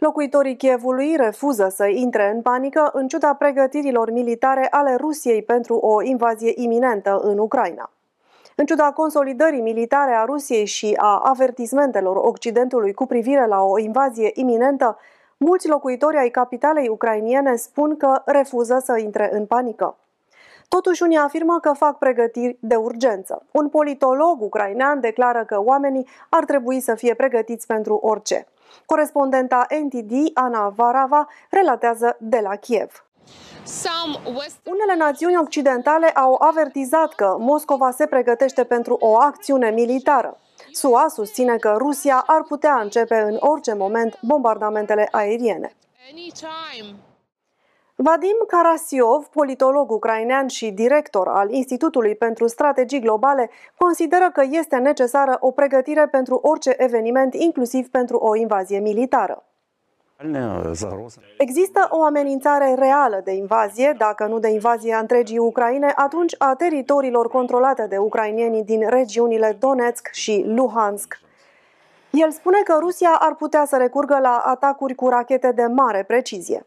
Locuitorii Kievului refuză să intre în panică în ciuda pregătirilor militare ale Rusiei pentru o invazie iminentă în Ucraina. În ciuda consolidării militare a Rusiei și a avertismentelor Occidentului cu privire la o invazie iminentă, mulți locuitori ai capitalei ucrainiene spun că refuză să intre în panică. Totuși, unii afirmă că fac pregătiri de urgență. Un politolog ucrainean declară că oamenii ar trebui să fie pregătiți pentru orice. Corespondenta NTD, Ana Varava, relatează de la Kiev. Unele națiuni occidentale au avertizat că Moscova se pregătește pentru o acțiune militară. SUA susține că Rusia ar putea începe în orice moment bombardamentele aeriene. Vadim Karasiov, politolog ucrainean și director al Institutului pentru Strategii Globale, consideră că este necesară o pregătire pentru orice eveniment, inclusiv pentru o invazie militară. Există o amenințare reală de invazie, dacă nu de invazie a întregii Ucraine, atunci a teritoriilor controlate de ucrainienii din regiunile Donetsk și Luhansk. El spune că Rusia ar putea să recurgă la atacuri cu rachete de mare precizie.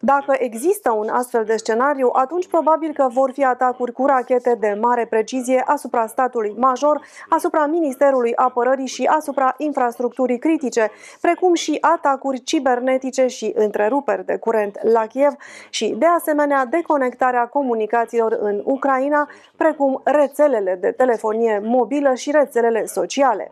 Dacă există un astfel de scenariu, atunci probabil că vor fi atacuri cu rachete de mare precizie asupra statului major, asupra Ministerului Apărării și asupra infrastructurii critice, precum și atacuri cibernetice și întreruperi de curent la Kiev și, de asemenea, deconectarea comunicațiilor în Ucraina, precum rețelele de telefonie mobilă și rețelele sociale.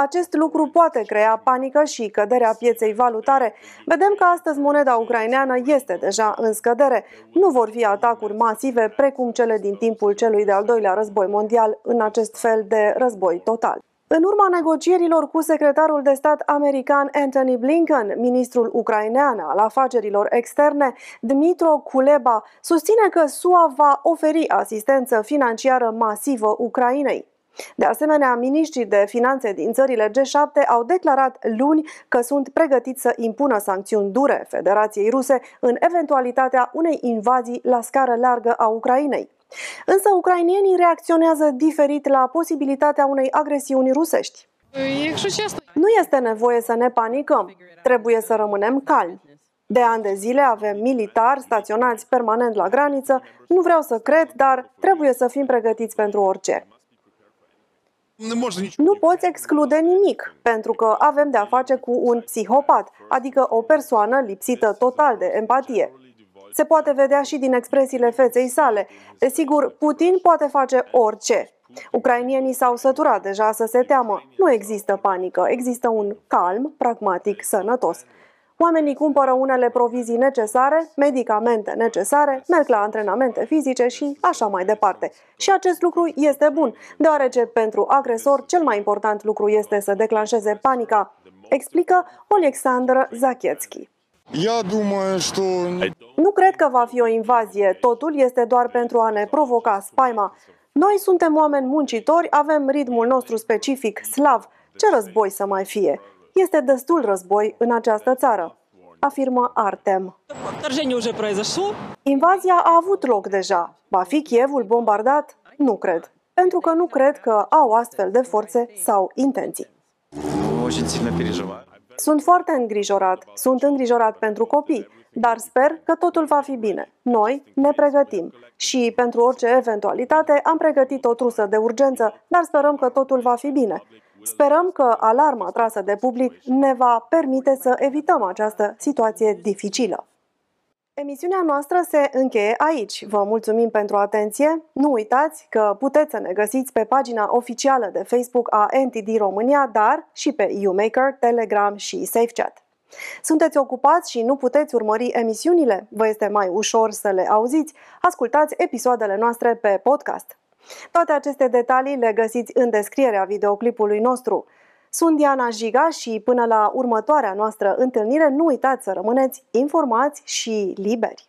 Acest lucru poate crea panică și căderea pieței valutare. Vedem că astăzi moneda ucraineană este deja în scădere. Nu vor fi atacuri masive precum cele din timpul celui de-al doilea război mondial în acest fel de război total. În urma negocierilor cu secretarul de stat american Anthony Blinken, ministrul ucrainean al afacerilor externe, Dmitro Kuleba, susține că SUA va oferi asistență financiară masivă Ucrainei. De asemenea, miniștrii de finanțe din țările G7 au declarat luni că sunt pregătiți să impună sancțiuni dure Federației Ruse în eventualitatea unei invazii la scară largă a Ucrainei. Însă ucrainienii reacționează diferit la posibilitatea unei agresiuni rusești. Nu este nevoie să ne panicăm, trebuie să rămânem calmi. De ani de zile avem militari staționați permanent la graniță, nu vreau să cred, dar trebuie să fim pregătiți pentru orice. Nu poți exclude nimic, pentru că avem de-a face cu un psihopat, adică o persoană lipsită total de empatie. Se poate vedea și din expresiile feței sale. Desigur, Putin poate face orice. Ucrainienii s-au săturat deja să se teamă. Nu există panică, există un calm, pragmatic, sănătos. Oamenii cumpără unele provizii necesare, medicamente necesare, merg la antrenamente fizice și așa mai departe. Și acest lucru este bun, deoarece pentru agresor cel mai important lucru este să declanșeze panica, explică Alexandru Zachietski. Nu cred că va fi o invazie, totul este doar pentru a ne provoca spaima. Noi suntem oameni muncitori, avem ritmul nostru specific, slav. Ce război să mai fie? Este destul război în această țară, afirmă Artem. Invazia a avut loc deja. Va fi Kievul bombardat? Nu cred. Pentru că nu cred că au astfel de forțe sau intenții. Sunt foarte îngrijorat. Sunt îngrijorat pentru copii, dar sper că totul va fi bine. Noi ne pregătim și pentru orice eventualitate am pregătit o trusă de urgență, dar sperăm că totul va fi bine. Sperăm că alarma trasă de public ne va permite să evităm această situație dificilă. Emisiunea noastră se încheie aici. Vă mulțumim pentru atenție. Nu uitați că puteți să ne găsiți pe pagina oficială de Facebook a NTD România, dar și pe YouMaker, Telegram și SafeChat. Sunteți ocupați și nu puteți urmări emisiunile? Vă este mai ușor să le auziți? Ascultați episoadele noastre pe podcast. Toate aceste detalii le găsiți în descrierea videoclipului nostru. Sunt Diana Jiga și până la următoarea noastră întâlnire nu uitați să rămâneți informați și liberi.